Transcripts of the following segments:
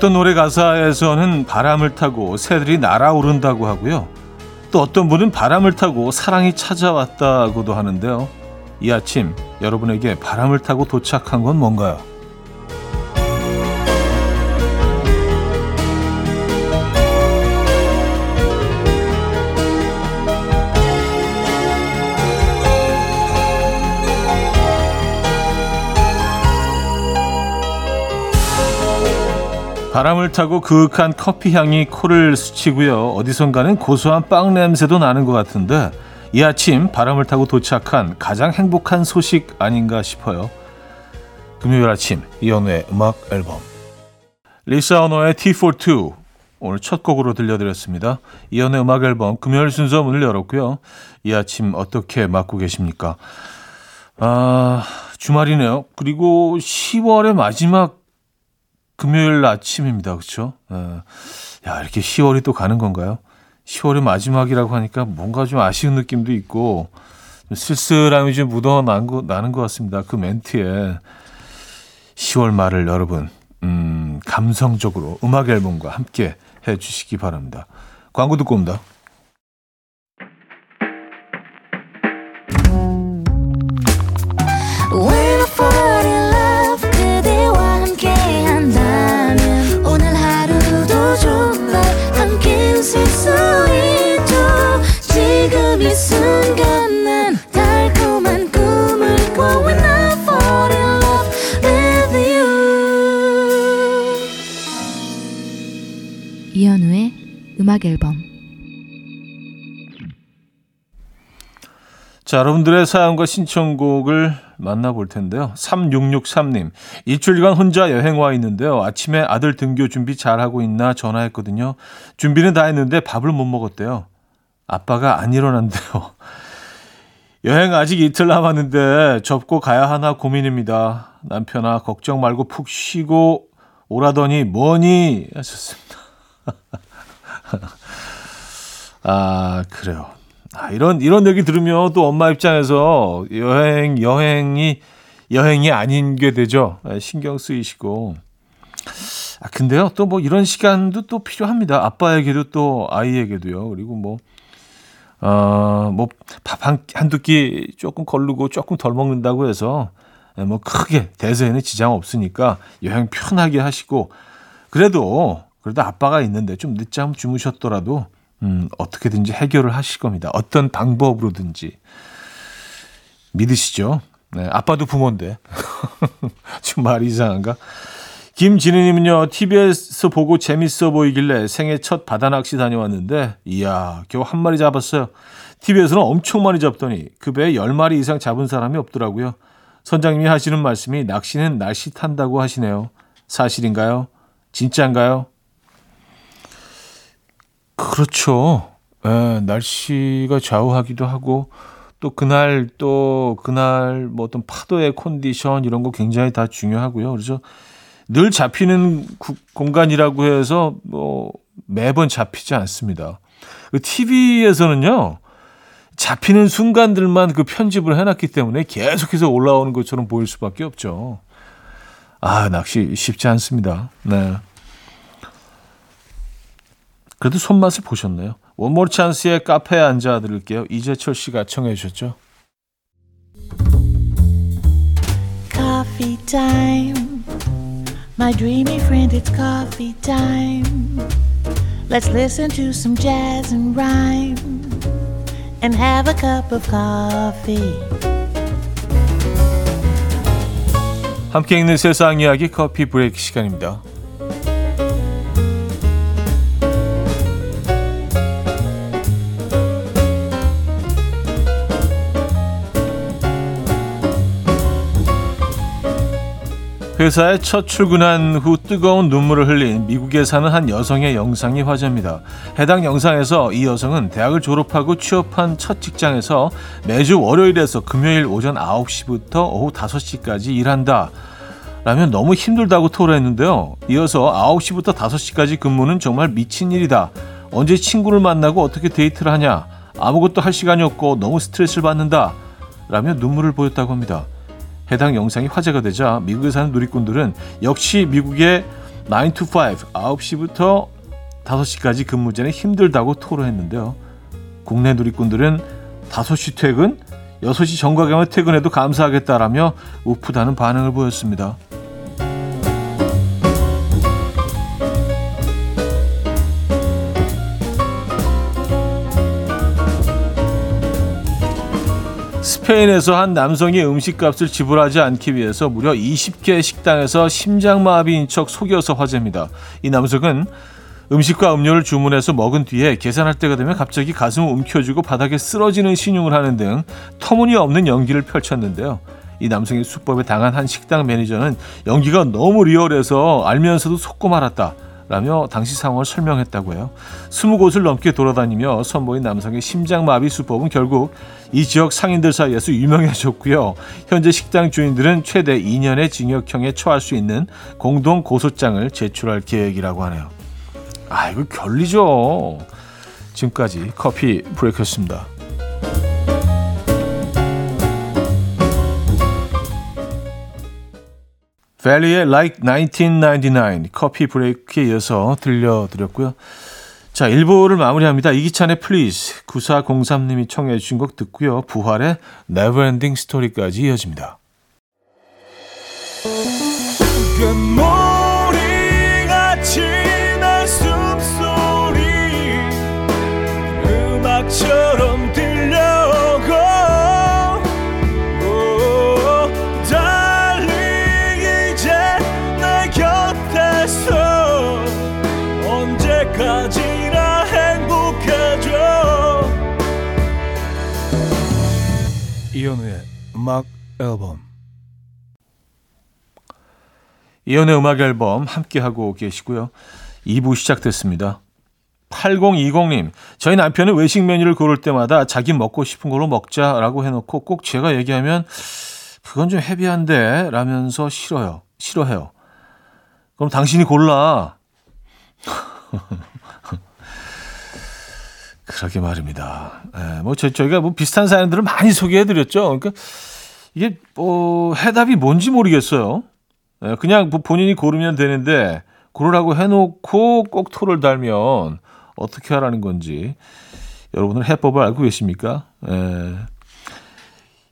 어떤 노래 가사에서는 바람을 타고 새들이 날아오른다고 하고요. 또 어떤 분은 바람을 타고 사랑이 찾아왔다고도 하는데요. 이 아침 여러분에게 바람을 타고 도착한 건 뭔가요? 바람을 타고 그윽한 커피 향이 코를 스치고요. 어디선가는 고소한 빵 냄새도 나는 것 같은데 이 아침 바람을 타고 도착한 가장 행복한 소식 아닌가 싶어요. 금요일 아침 이연우의 음악 앨범 리사 언어의 T42 오늘 첫 곡으로 들려드렸습니다. 이연우의 음악 앨범 금요일 순서 문을 열었고요. 이 아침 어떻게 맞고 계십니까? 아 주말이네요. 그리고 10월의 마지막 금요일 아침입니다. 그렇죠? 야 이렇게 10월이 또 가는 건가요? 10월의 마지막이라고 하니까 뭔가 좀 아쉬운 느낌도 있고 좀 쓸쓸함이 좀 묻어나는 것, 나는 것 같습니다. 그 멘트에 10월 말을 여러분 음, 감성적으로 음악 앨범과 함께 해주시기 바랍니다. 광고 듣고 옵니다. 음악 앨범 자, 여러분들의 사연과 신청곡을 만나볼 텐데요. 3663님, 일주일간 혼자 여행 와 있는데요. 아침에 아들 등교 준비 잘하고 있나 전화했거든요. 준비는 다 했는데 밥을 못 먹었대요. 아빠가 안 일어난대요. 여행 아직 이틀 남았는데 접고 가야 하나 고민입니다. 남편아, 걱정 말고 푹 쉬고 오라더니 뭐니? 하셨습니다. 아, 그래요. 아, 이런, 이런 얘기 들으면 또 엄마 입장에서 여행, 여행이, 여행이 아닌 게 되죠. 아, 신경 쓰이시고. 아, 근데요, 또 뭐 이런 시간도 또 필요합니다. 아빠에게도 또 아이에게도요. 그리고 뭐, 어, 뭐, 밥 한, 한두 끼 조금 걸르고 조금 덜 먹는다고 해서, 뭐 크게 대세에는 지장 없으니까 여행 편하게 하시고, 그래도 그래도 아빠가 있는데 좀 늦잠 주무셨더라도 음, 어떻게든지 해결을 하실 겁니다. 어떤 방법으로든지 믿으시죠? 네, 아빠도 부모인데 좀 말이 이상한가? 김진희님은요 TV에서 보고 재밌어 보이길래 생애 첫 바다 낚시 다녀왔는데 이야 겨우 한 마리 잡았어요. TV에서는 엄청 많이 잡더니 그 배에 열 마리 이상 잡은 사람이 없더라고요. 선장님이 하시는 말씀이 낚시는 날씨 탄다고 하시네요. 사실인가요? 진짜인가요? 그렇죠. 예, 날씨가 좌우하기도 하고 또 그날 또 그날 뭐 어떤 파도의 컨디션 이런 거 굉장히 다 중요하고요. 그래서 늘 잡히는 구, 공간이라고 해서 뭐 매번 잡히지 않습니다. 그 TV에서는요. 잡히는 순간들만 그 편집을 해놨기 때문에 계속해서 올라오는 것처럼 보일 수밖에 없죠. 아, 낚시 쉽지 않습니다. 네. 그래도 손맛을 보셨네요. 원몰 찬스의 카페에 앉아 들을게요. 이재철 씨가 청해 주셨죠. Coffee time. My dreamy friend, it's coffee time. Let's listen to some jazz and rhyme and have a cup of coffee. 함께 읽는 세상 이야기 커피 브레이크 시간입니다. 회사에 첫 출근한 후 뜨거운 눈물을 흘린 미국에 사는 한 여성의 영상이 화제입니다. 해당 영상에서 이 여성은 대학을 졸업하고 취업한 첫 직장에서 매주 월요일에서 금요일 오전 9시부터 오후 5시까지 일한다. 라면 너무 힘들다고 토로했는데요. 이어서 9시부터 5시까지 근무는 정말 미친 일이다. 언제 친구를 만나고 어떻게 데이트를 하냐. 아무것도 할 시간이 없고 너무 스트레스를 받는다. 라며 눈물을 보였다고 합니다. 해당 영상이 화제가 되자 미국에 사는 누리꾼들은 역시 미국의 9 to 5, 9시부터 5시까지 근무 전에 힘들다고 토로했는데요. 국내 누리꾼들은 5시 퇴근, 6시 정각에만 퇴근해도 감사하겠다라며 우프다는 반응을 보였습니다. 스페인에서 한 남성이 음식값을 지불하지 않기 위해서 무려 20개 식당에서 심장마비인 척 속여서 화제입니다. 이 남성은 음식과 음료를 주문해서 먹은 뒤에 계산할 때가 되면 갑자기 가슴을 움켜쥐고 바닥에 쓰러지는 신용을 하는 등 터무니없는 연기를 펼쳤는데요. 이 남성의 수법에 당한 한 식당 매니저는 연기가 너무 리얼해서 알면서도 속고 말았다. 라며 당시 상황을 설명했다고 해요. 20곳을 넘게 돌아다니며 선보인 남성의 심장마비 수법은 결국 이 지역 상인들 사이에서 유명해졌고요. 현재 식당 주인들은 최대 2년의 징역형에 처할 수 있는 공동 고소장을 제출할 계획이라고 하네요. 아, 이거 결리죠. 지금까지 커피 브레이크였습니다. 벨리의 Like 1999 커피 브레이크에 이어서 들려드렸고요. 자, 1부를 마무리합니다. 이기찬의 Please 9403님이 청해 주신 곡 듣고요. 부활의 Neverending Story까지 이어집니다. 이현우의 음악 앨범 이현우의 음악 앨범 함께하고 계시고요. 2부 시작됐습니다. 8020님, 저희 남편은 외식 메뉴를 고를 때마다 자기 먹고 싶은 걸로 먹자라고 해놓고 꼭 제가 얘기하면 그건 좀 헤비한데 라면서 싫어요. 싫어해요. 그럼 당신이 골라. 그러게 말입니다. 예, 뭐 저, 저희가 뭐 비슷한 사연들을 많이 소개해드렸죠. 그러니까 이게 뭐 해답이 뭔지 모르겠어요. 예, 그냥 뭐 본인이 고르면 되는데 고르라고 해놓고 꼭 토를 달면 어떻게 하라는 건지 여러분은 해법을 알고 계십니까? 예.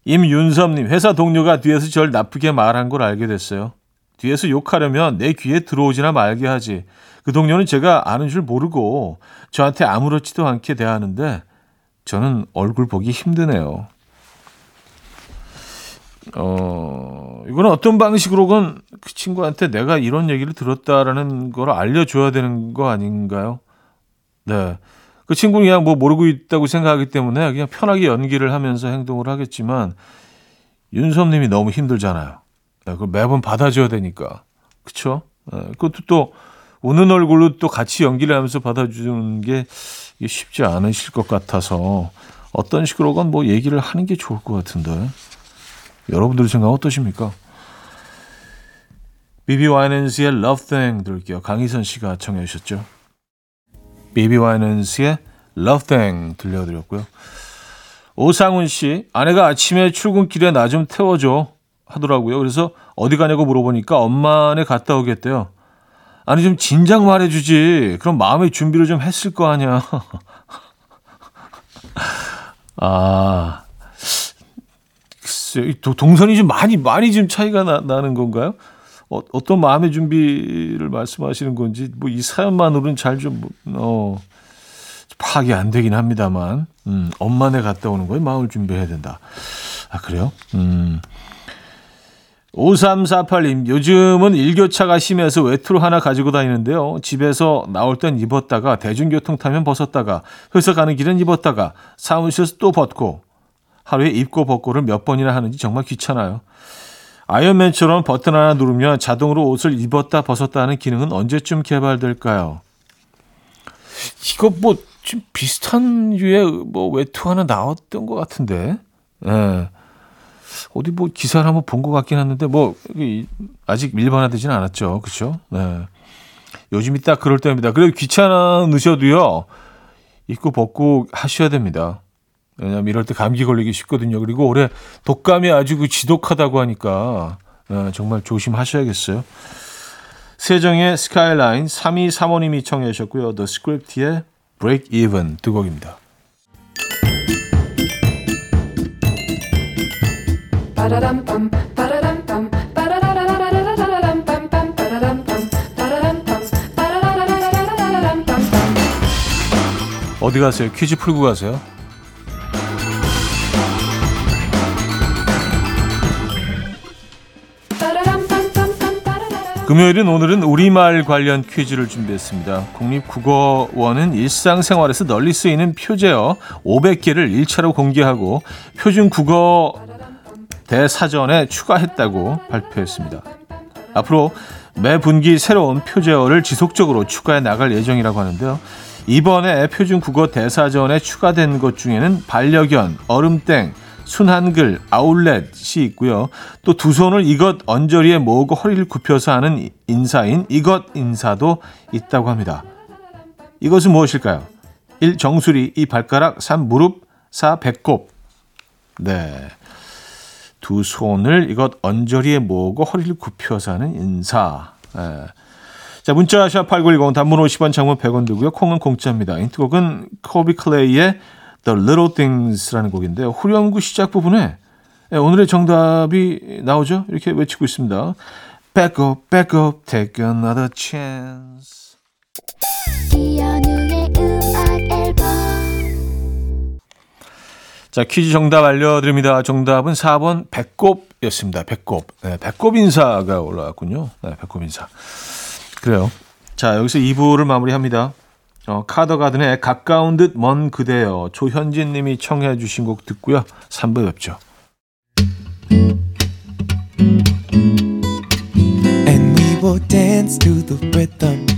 임윤섭님 회사 동료가 뒤에서 절 나쁘게 말한 걸 알게 됐어요. 뒤에서 욕하려면 내 귀에 들어오지나 말게 하지. 그 동료는 제가 아는 줄 모르고 저한테 아무렇지도 않게 대하는데 저는 얼굴 보기 힘드네요. 어, 이거는 어떤 방식으로건 그 친구한테 내가 이런 얘기를 들었다라는 걸 알려줘야 되는 거 아닌가요? 네. 그 친구는 그냥 뭐 모르고 있다고 생각하기 때문에 그냥 편하게 연기를 하면서 행동을 하겠지만 윤섭님이 너무 힘들잖아요. 네, 그걸 매번 받아줘야 되니까. 그쵸? 네, 그것도 또 우는 얼굴로 또 같이 연기를 하면서 받아주는 게 쉽지 않으실 것 같아서 어떤 식으로건 뭐 얘기를 하는 게 좋을 것 같은데 여러분들 생각 어떠십니까? 비비 와이넌스의 Love Thing 들을게요. 강희선 씨가 청해 주셨죠. 비비 와이넌스의 Love Thing 들려드렸고요. 오상훈 씨, 아내가 아침에 출근길에 나 좀 태워줘 하더라고요. 그래서 어디 가냐고 물어보니까 엄마네 갔다 오겠대요. 아니 좀 진작 말해주지. 그럼 마음의 준비를 좀 했을 거 아니야. 아, 글쎄, 동선이 좀 많이 많이 좀 차이가 나, 나는 건가요? 어, 어떤 마음의 준비를 말씀하시는 건지 뭐 이 사연만으로는 잘 좀 어, 파악이 안 되긴 합니다만, 음, 엄마네 갔다 오는 거에 마음을 준비해야 된다. 아 그래요? 음. 5348님, 요즘은 일교차가 심해서 외투를 하나 가지고 다니는데요. 집에서 나올 땐 입었다가, 대중교통 타면 벗었다가, 회사 가는 길은 입었다가, 사무실에서 또 벗고, 하루에 입고 벗고를 몇 번이나 하는지 정말 귀찮아요. 아이언맨처럼 버튼 하나 누르면 자동으로 옷을 입었다 벗었다 하는 기능은 언제쯤 개발될까요? 이거 뭐, 좀 비슷한 류의 뭐 외투 하나 나왔던 것 같은데. 예. 네. 어디 뭐 기사를 한번 본 것 같긴 했는데 뭐 아직 밀반화되지는 않았죠. 그렇죠? 네. 요즘이 딱 그럴 때입니다. 그래도 귀찮으셔도요. 입고 벗고 하셔야 됩니다. 왜냐하면 이럴 때 감기 걸리기 쉽거든요. 그리고 올해 독감이 아주 그 지독하다고 하니까 네, 정말 조심하셔야겠어요. 세정의 스카이라인 3235님이 청해 주셨고요. The Script의 Break Even 두 곡입니다. 어디 가세요? 퀴즈 풀고 가세요. 금요일은 오늘은 우리말 관련 퀴즈를 준비했습니다. 국립국어원은 일상생활에서 널리 쓰이는 표제어 500개를 1차로 공개하고 표준 국어 대사전에 추가했다고 발표했습니다. 앞으로 매 분기 새로운 표제어를 지속적으로 추가해 나갈 예정이라고 하는데요. 이번에 표준 국어 대사전에 추가된 것 중에는 반려견, 얼음땡, 순한글, 아울렛이 있고요. 또 두 손을 이것 언저리에 모으고 허리를 굽혀서 하는 인사인 이것 인사도 있다고 합니다. 이것은 무엇일까요? 1. 정수리, 2. 발가락, 3. 무릎, 4. 배꼽. 네. 두 손을 이것 언저리에 모으고 허리를 굽혀서 하는 인사. 네. 자, 문자 샵 8910 단문 50원 장문 100원 들고요. 콩은 공짜입니다. 인트곡은 코비 클레이의 The Little Things라는 곡인데요. 후렴구 시작 부분에 오늘의 정답이 나오죠. 이렇게 외치고 있습니다. Back up, back up, take another chance. 이연우의 음악 앨범 자, 퀴즈 정답 알려드립니다. 정답은 4번 배꼽이었습니다. 배꼽. 네, 배꼽 인사가 올라왔군요. 네, 배꼽 인사. 그래요. 자, 여기서 2부를 마무리합니다. 어, 카더가든의 가까운 듯 먼 그대여 조현진 님이 청해 주신 곡 듣고요. 3부 뵙죠. Will dance to the rhythm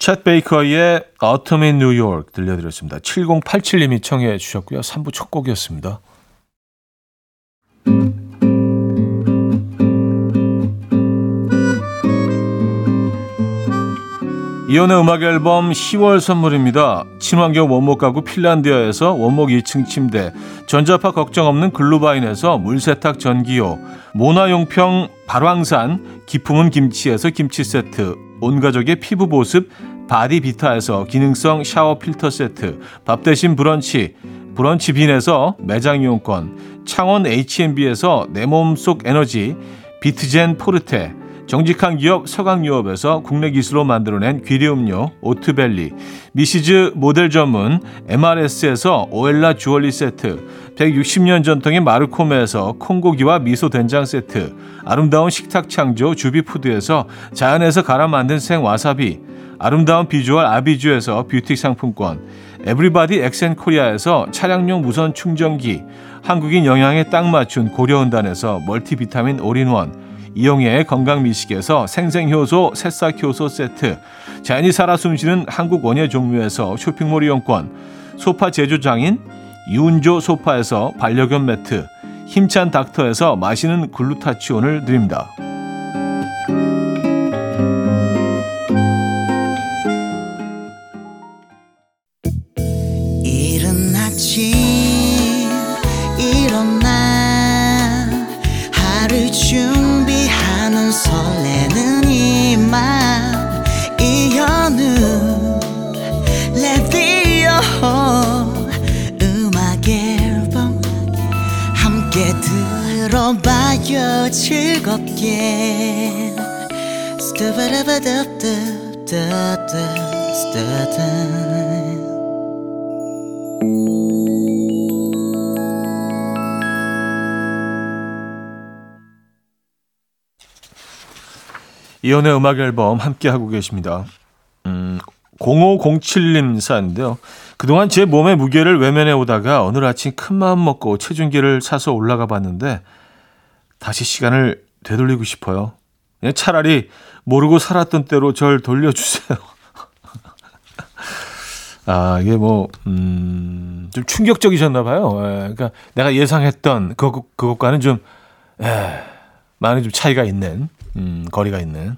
챗 베이커의 Autumn in New York 들려드렸습니다. 7087님이 청해 주셨고요. 3부 첫 곡이었습니다. 이혼의 음악 앨범 10월 선물입니다. 친환경 원목 가구 핀란디아에서 원목 2층 침대, 전자파 걱정 없는 글루바인에서 물세탁 전기요, 모나용평 발왕산 기 품은 김치에서 김치 세트, 온 가족의 피부 보습 바디비타에서 기능성 샤워 필터 세트, 밥 대신 브런치, 브런치 빈에서 매장 이용권, 창원 H&B에서 내 몸속 에너지, 비트젠 포르테, 정직한 기업 서강유업에서 국내 기술로 만들어낸 귀리 음료 오트벨리, Mrs. 모델 전문 MRS에서 오엘라 주얼리 세트, 160년 전통의 마르코메에서 콩고기와 미소 된장 세트, 아름다운 식탁 창조 주비푸드에서 자연에서 갈아 만든 생와사비, 아름다운 비주얼 아비주에서 뷰티 상품권, everybody 엑센코리아에서 차량용 무선 충전기, 한국인 영양에 딱 맞춘 고려은단에서 multivitamin all-in-one, 이용의 건강미식에서 생생효소 새싹효소 세트 자연이 살아 숨쉬는 한국 원예 종류에서 쇼핑몰 이용권 소파 제조장인 유운조 소파에서 반려견 매트 힘찬 닥터에서 마시는 글루타치온을 드립니다. 이연의 음악 앨범 함께 하고 계십니다. 음, 0507님 사인데요. 그동안 제 몸의 무게를 외면해 오다가 오늘 아침 큰 마음 먹고 체중계를 사서 올라가 봤는데 다시 시간을 되돌리고 싶어요. 차라리 모르고 살았던 때로 절 돌려주세요. 아, 이게 뭐, 음, 좀 충격적이셨나 봐요. 예, 그러니까 내가 예상했던 그것, 그것과는 좀, 예, 많이 좀 차이가 있는, 음, 거리가 있는.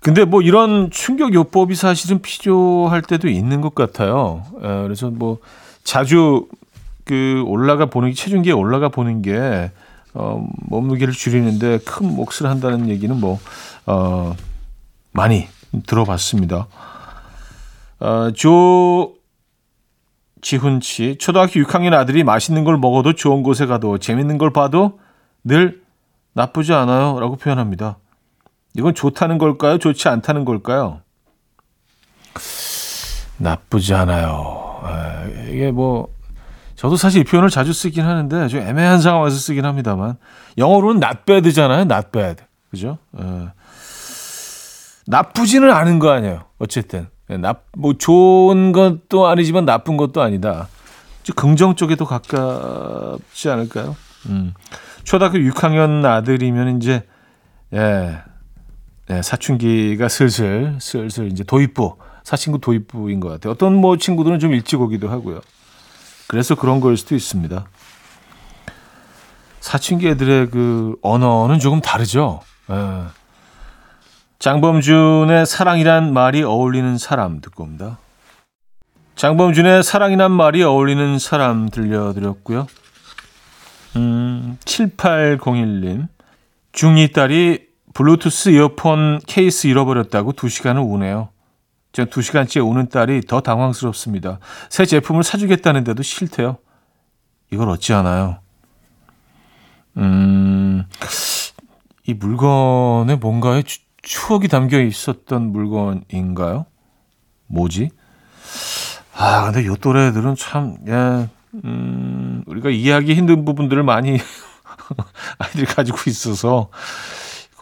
근데 뭐 이런 충격 요법이 사실은 필요할 때도 있는 것 같아요. 예, 그래서 뭐 자주 그 올라가 보는 체중계에 올라가 보는 게 어, 몸무게를 줄이는데 큰 몫을 한다는 얘기는 뭐 어, 많이 들어봤습니다. 어, 조 지훈 씨, 초등학교 6학년 아들이 맛있는 걸 먹어도 좋은 곳에 가도 재밌는 걸 봐도 늘 나쁘지 않아요. 라고 표현합니다. 이건 좋다는 걸까요? 좋지 않다는 걸까요? 나쁘지 않아요. 에, 이게 뭐, 저도 사실 이 표현을 자주 쓰긴 하는데, 좀 애매한 상황에서 쓰긴 합니다만, 영어로는 not bad잖아요. not bad. 그죠? 에, 나쁘지는 않은 거 아니에요. 어쨌든. 나, 뭐, 좋은 것도 아니지만 나쁜 것도 아니다. 좀 긍정 쪽에도 가깝지 않을까요? 음. 초등학교 6학년 아들이면 이제, 예, 예, 사춘기가 슬슬, 슬슬 이제 도입부, 사친구 도입부인 것 같아요. 어떤 뭐 친구들은 좀 일찍 오기도 하고요. 그래서 그런 걸 수도 있습니다. 사춘기 애들의 그 언어는 조금 다르죠. 예. 장범준의 사랑이란 말이 어울리는 사람 듣고 옵니다. 장범준의 사랑이란 말이 어울리는 사람 들려드렸고요. 음, 7801님. 중2 딸이 블루투스 이어폰 케이스 잃어버렸다고 2시간을 우네요. 전 2시간째 우는 딸이 더 당황스럽습니다. 새 제품을 사주겠다는데도 싫대요. 이걸 어찌하나요? 음, 이 물건에 뭔가에 추억이 담겨 있었던 물건인가요? 뭐지? 아, 근데 요 또래들은 참, 예, 음, 우리가 이해하기 힘든 부분들을 많이 아이들이 가지고 있어서,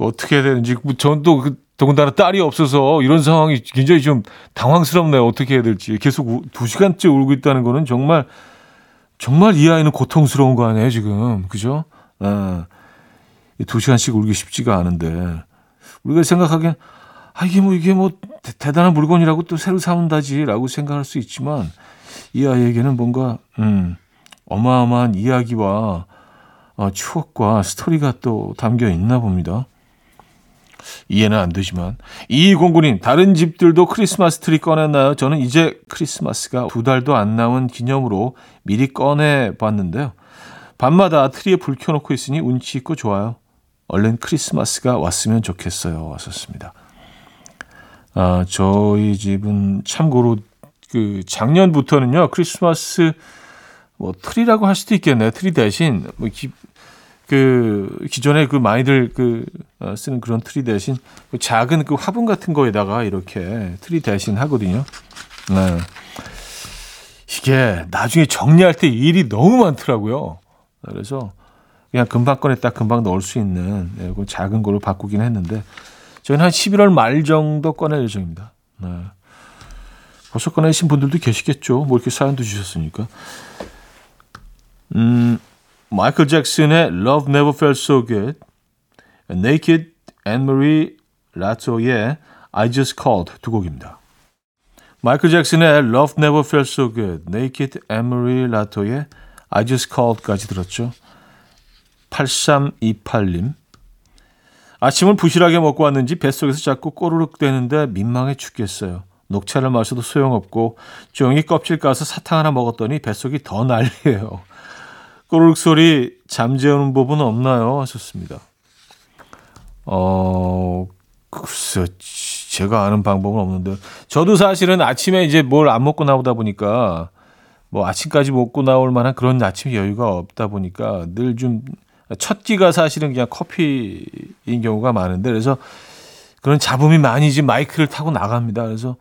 어떻게 해야 되는지, 뭐 전또 그, 더군다나 딸이 없어서 이런 상황이 굉장히 좀 당황스럽네요. 어떻게 해야 될지. 계속 두 시간째 울고 있다는 거는 정말, 정말 이 아이는 고통스러운 거 아니에요, 지금. 그죠? 아, 두 시간씩 울기 쉽지가 않은데. 우리가 생각하기엔 아 이게 뭐 이게 뭐 대, 단한 물건이라고 또 새로 사온다지라고 생각할 수 있지만 이 아이에게는 뭔가 음 어마어마한 이야기와 어, 추억과 스토리가 또 담겨 있나 봅니다. 이해는 안 되지만 이공구님 다른 집들도 크리스마스 트리 꺼냈나요? 저는 이제 크리스마스가 두 달도 안 남은 기념으로 미리 꺼내 봤는데요. 밤마다 트리에 불 켜놓고 있으니 운치 있고 좋아요. 얼른 크리스마스가 왔으면 좋겠어요. 왔었습니다. 아, 저희 집은 참고로 그 작년부터는요 크리스마스 뭐 트리라고 할 수도 있겠네요. 트리 대신 뭐 기, 그 기존에 그 많이들 그 어, 쓰는 그런 트리 대신 그 작은 그 화분 같은 거에다가 이렇게 트리 대신 하거든요. 네. 이게 나중에 정리할 때 일이 너무 많더라고요. 그래서 그냥 금방 꺼냈다 금방 넣을 수 있는 네, 그 작은 걸로 바꾸긴 했는데 저희는 한 11월 말 정도 꺼낼 예정입니다. 네. 벌써 꺼내신 분들도 계시겠죠. 뭐 이렇게 사연도 주셨으니까. 음, 마이클 잭슨의 Love Never Felt So Good, Naked, Anne-Marie 라토의 I Just Called 두 곡입니다. 마이클 잭슨의 Love Never Felt So Good, Naked, Anne-Marie 라토의 I Just Called까지 들었죠. 8328님. 아침을 부실하게 먹고 왔는지 뱃속에서 자꾸 꼬르륵 대는데 민망해 죽겠어요. 녹차를 마셔도 소용없고 종이 껍질 까서 사탕 하나 먹었더니 뱃속이 더 난리예요. 꼬르륵 소리 잠재우는 법은 없나요? 하셨습니다. 어, 글쎄, 제가 아는 방법은 없는데 저도 사실은 아침에 이제 뭘 안 먹고 나오다 보니까 뭐 아침까지 먹고 나올 만한 그런 아침 여유가 없다 보니까 늘 좀 첫 끼가 사실은 그냥 커피인 경우가 많은데 그래서 그런 잡음이 많이 지금 마이크를 타고 나갑니다. 그래서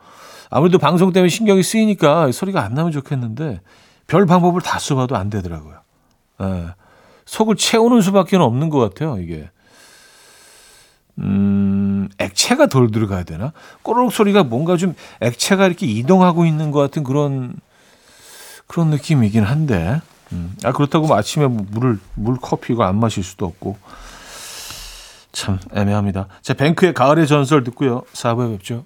아무래도 방송 때문에 신경이 쓰이니까 소리가 안 나면 좋겠는데 별 방법을 다 써봐도 안 되더라고요. 예. 속을 채우는 수밖에 없는 것 같아요, 이게. 음, 액체가 덜 들어가야 되나? 꼬르륵 소리가 뭔가 좀 액체가 이렇게 이동하고 있는 것 같은 그런, 그런 느낌이긴 한데. 음. 아 그렇다고 뭐 아침에 뭐 물을 물 커피 가 안 마실 수도 없고 참 애매합니다. 자 뱅크의 가을의 전설 듣고요. 4부에 뵙죠.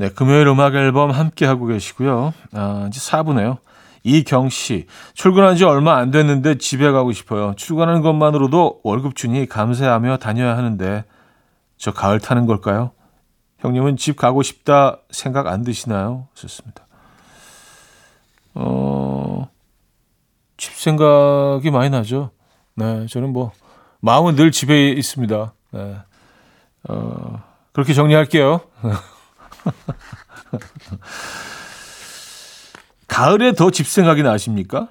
네, 금요일 음악 앨범 함께 하고 계시고요. 아, 이제 4부네요. 이경 씨, 출근한 지 얼마 안 됐는데 집에 가고 싶어요. 출근하는 것만으로도 월급 주니 감사하며 다녀야 하는데 저 가을 타는 걸까요? 형님은 집 가고 싶다 생각 안 드시나요? 좋습니다. 어, 집 생각이 많이 나죠. 네, 저는 뭐 마음은 늘 집에 있습니다. 네. 어, 그렇게 정리할게요. 가을에 더 집 생각이 나십니까?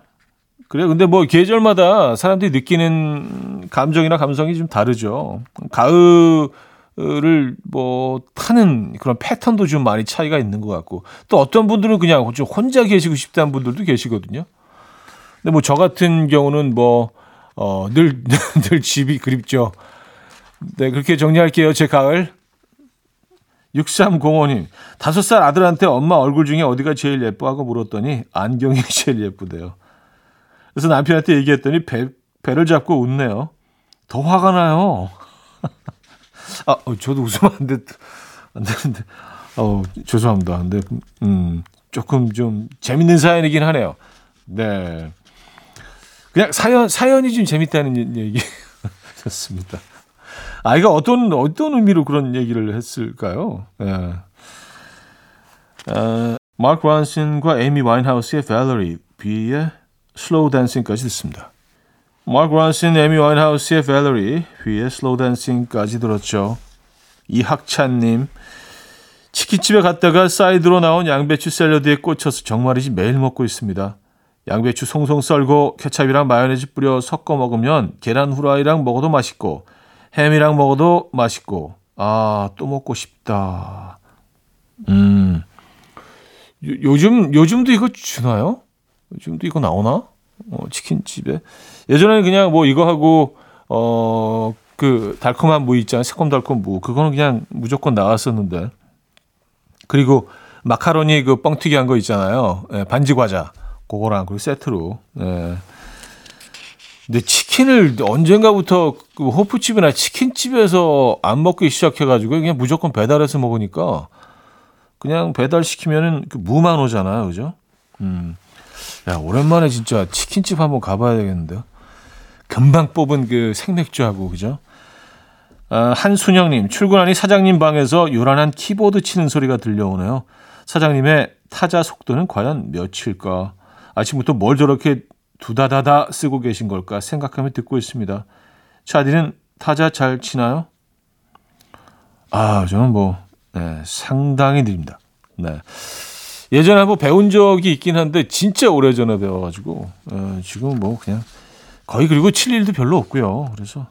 그래 근데 뭐 계절마다 사람들이 느끼는 감정이나 감성이 좀 다르죠. 가을을 뭐 타는 그런 패턴도 좀 많이 차이가 있는 것 같고 또 어떤 분들은 그냥 좀 혼자 계시고 싶다는 분들도 계시거든요. 근데 뭐 저 같은 경우는 뭐 어, 늘, 늘 집이 그립죠. 네, 그렇게 정리할게요. 제 가을. 6305님, 다섯 살 아들한테 엄마 얼굴 중에 어디가 제일 예뻐 하고 물었더니 안경이 제일 예쁘대요. 그래서 남편한테 얘기했더니 배, 배를 잡고 웃네요. 더 화가 나요. 아, 어, 저도 웃으면 안, 됐, 안 되는데. 어, 죄송합니다. 근데, 음, 조금 좀 재밌는 사연이긴 하네요. 네. 그냥 사연, 사연이 좀 재밌다는 얘기였습니다. 아이가 어떤 어떤 의미로 그런 얘기를 했을까요? 예. 어, 마크 론슨과 에이미 와인하우스의 Valerie, 비의 Slow Dancing까지 듣습니다. 마크 론슨, 에이미 와인하우스의 Valerie, 비의 Slow Dancing까지 들었죠. 이학찬님, 치킨집에 갔다가 사이드로 나온 양배추 샐러드에 꽂혀서 정말이지 매일 먹고 있습니다. 양배추 송송 썰고 케찹이랑 마요네즈 뿌려 섞어 먹으면 계란 후라이랑 먹어도 맛있고 햄이랑 먹어도 맛있고. 아 또 먹고 싶다. 음. 요, 즘 요즘도 이거 주나요? 요즘도 이거 나오나? 어, 치킨집에? 예전에는 그냥 뭐 이거 하고 어 그 달콤한 무 있잖아요. 새콤달콤 무. 그거는 그냥 무조건 나왔었는데. 그리고 마카로니 그 뻥튀기 한 거 있잖아요. 예, 반지 과자. 그거랑 그리고 세트로. 예. 근데 치킨을 언젠가부터 그 호프집이나 치킨집에서 안 먹기 시작해가지고 그냥 무조건 배달해서 먹으니까 그냥 배달 시키면은 그 무만 오잖아요. 그죠? 음. 야, 오랜만에 진짜 치킨집 한번 가봐야 되겠는데요. 금방 뽑은 그 생맥주하고, 그죠? 아, 한순영님, 출근하니 사장님 방에서 요란한 키보드 치는 소리가 들려오네요. 사장님의 타자 속도는 과연 몇일까? 아침부터 뭘 저렇게 두다다다 쓰고 계신 걸까 생각하며 듣고 있습니다. 차디는 타자 잘 치나요? 아, 저는 뭐, 네, 상당히 느립니다. 네. 예전에 한번 배운 적이 있긴 한데, 진짜 오래 전에 배워가지고, 어, 지금 뭐, 그냥, 거의 그리고 칠 일도 별로 없고요. 그래서,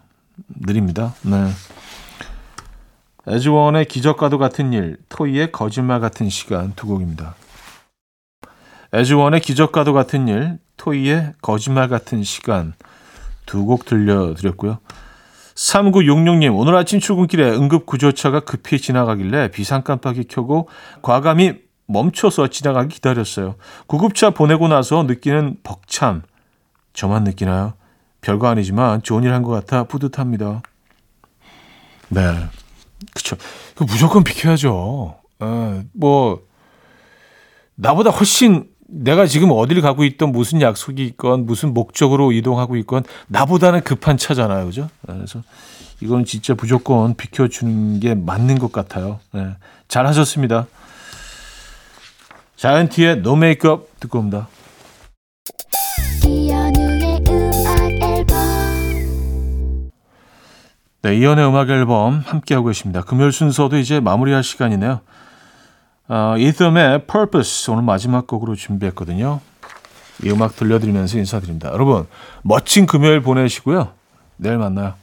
느립니다. 네. 에즈원의 기적과도 같은 일, 토이의 거짓말 같은 시간 두 곡입니다. 에즈원의 기적과도 같은 일, 토이의 거짓말 같은 시간 두 곡 들려드렸고요. 3966님, 오늘 아침 출근길에 응급구조차가 급히 지나가길래 비상 깜빡이 켜고 과감히 멈춰서 지나가기 기다렸어요. 구급차 보내고 나서 느끼는 벅참. 저만 느끼나요? 별거 아니지만 좋은 일 한 것 같아 뿌듯합니다. 네. 그쵸. 무조건 비켜야죠. 에, 뭐, 나보다 훨씬 내가 지금 어디를 가고 있던 무슨 약속이 있건 무슨 목적으로 이동하고 있건 나보다는 급한 차잖아요. 그죠? 그래서 이건 진짜 무조건 비켜주는 게 맞는 것 같아요. 네. 잘 하셨습니다. 자이언티의 노 메이크업 듣고 옵니다. 네, 이연의 음악 앨범 함께하고 계십니다. 금요일 순서도 이제 마무리할 시간이네요. 어, 이썸의 Purpose 오늘 마지막 곡으로 준비했거든요. 이 음악 들려드리면서 인사드립니다. 여러분 멋진 금요일 보내시고요. 내일 만나요.